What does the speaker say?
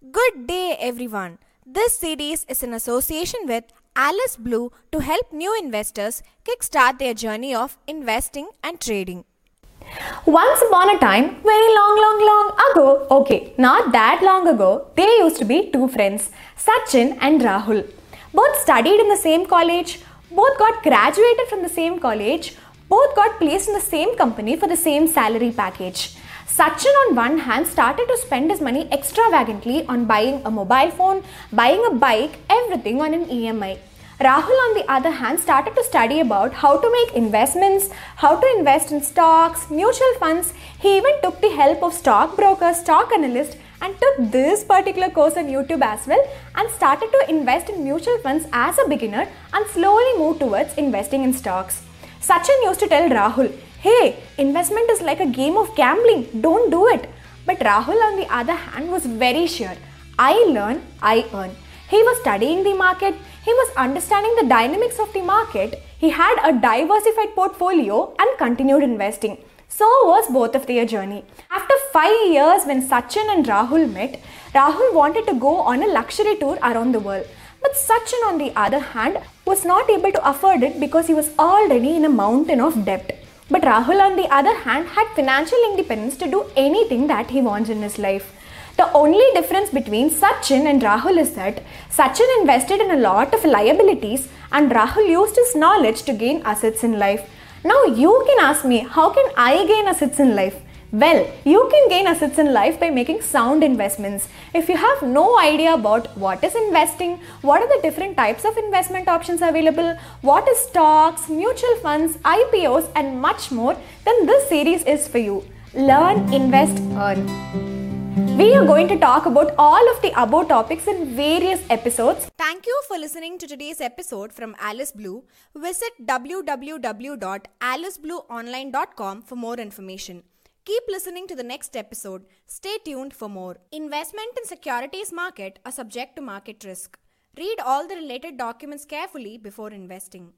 Good day, everyone. This series is in association with Alice Blue to help new investors kickstart their journey of investing and trading. Once upon a time, very long, long, long ago, okay, not that long ago, there used to be two friends, Sachin and Rahul. Both studied in the same college, both got graduated from the same college, both got placed in the same company for the same salary package. Sachin, on one hand, started to spend his money extravagantly on buying a mobile phone, buying a bike, everything on an EMI. Rahul, on the other hand, started to study about how to make investments, how to invest in stocks, mutual funds. He even took the help of stockbrokers, stock analysts, and took this particular course on YouTube as well and started to invest in mutual funds as a beginner and slowly moved towards investing in stocks. Sachin used to tell Rahul, hey, investment is like a game of gambling, don't do it. But Rahul, on the other hand, was very sure I learn, I earn. He was studying the market, he was understanding the dynamics of the market, he had a diversified portfolio and continued investing. So was both of their journey. After five years, when Sachin and Rahul met, Rahul wanted to go on a luxury tour around the world. But Sachin, on the other hand, was not able to afford it because he was already in a mountain of debt. But Rahul, on the other hand, had financial independence to do anything that he wants in his life. The only difference between Sachin and Rahul is that Sachin invested in a lot of liabilities and Rahul used his knowledge to gain assets in life. Now you can ask me, how can I gain assets in life? Well, you can gain assets in life by making sound investments. If you have no idea about what is investing, what are the different types of investment options available, what is stocks, mutual funds, IPOs, and much more, then this series is for you. Learn, invest, earn. We are going to talk about all of the above topics in various episodes. Thank you for listening to today's episode from Alice Blue. Visit www.aliceblueonline.com for more information. Keep listening to the next episode. Stay tuned for more. Investment in securities market are subject to market risk. Read all the related documents carefully before investing.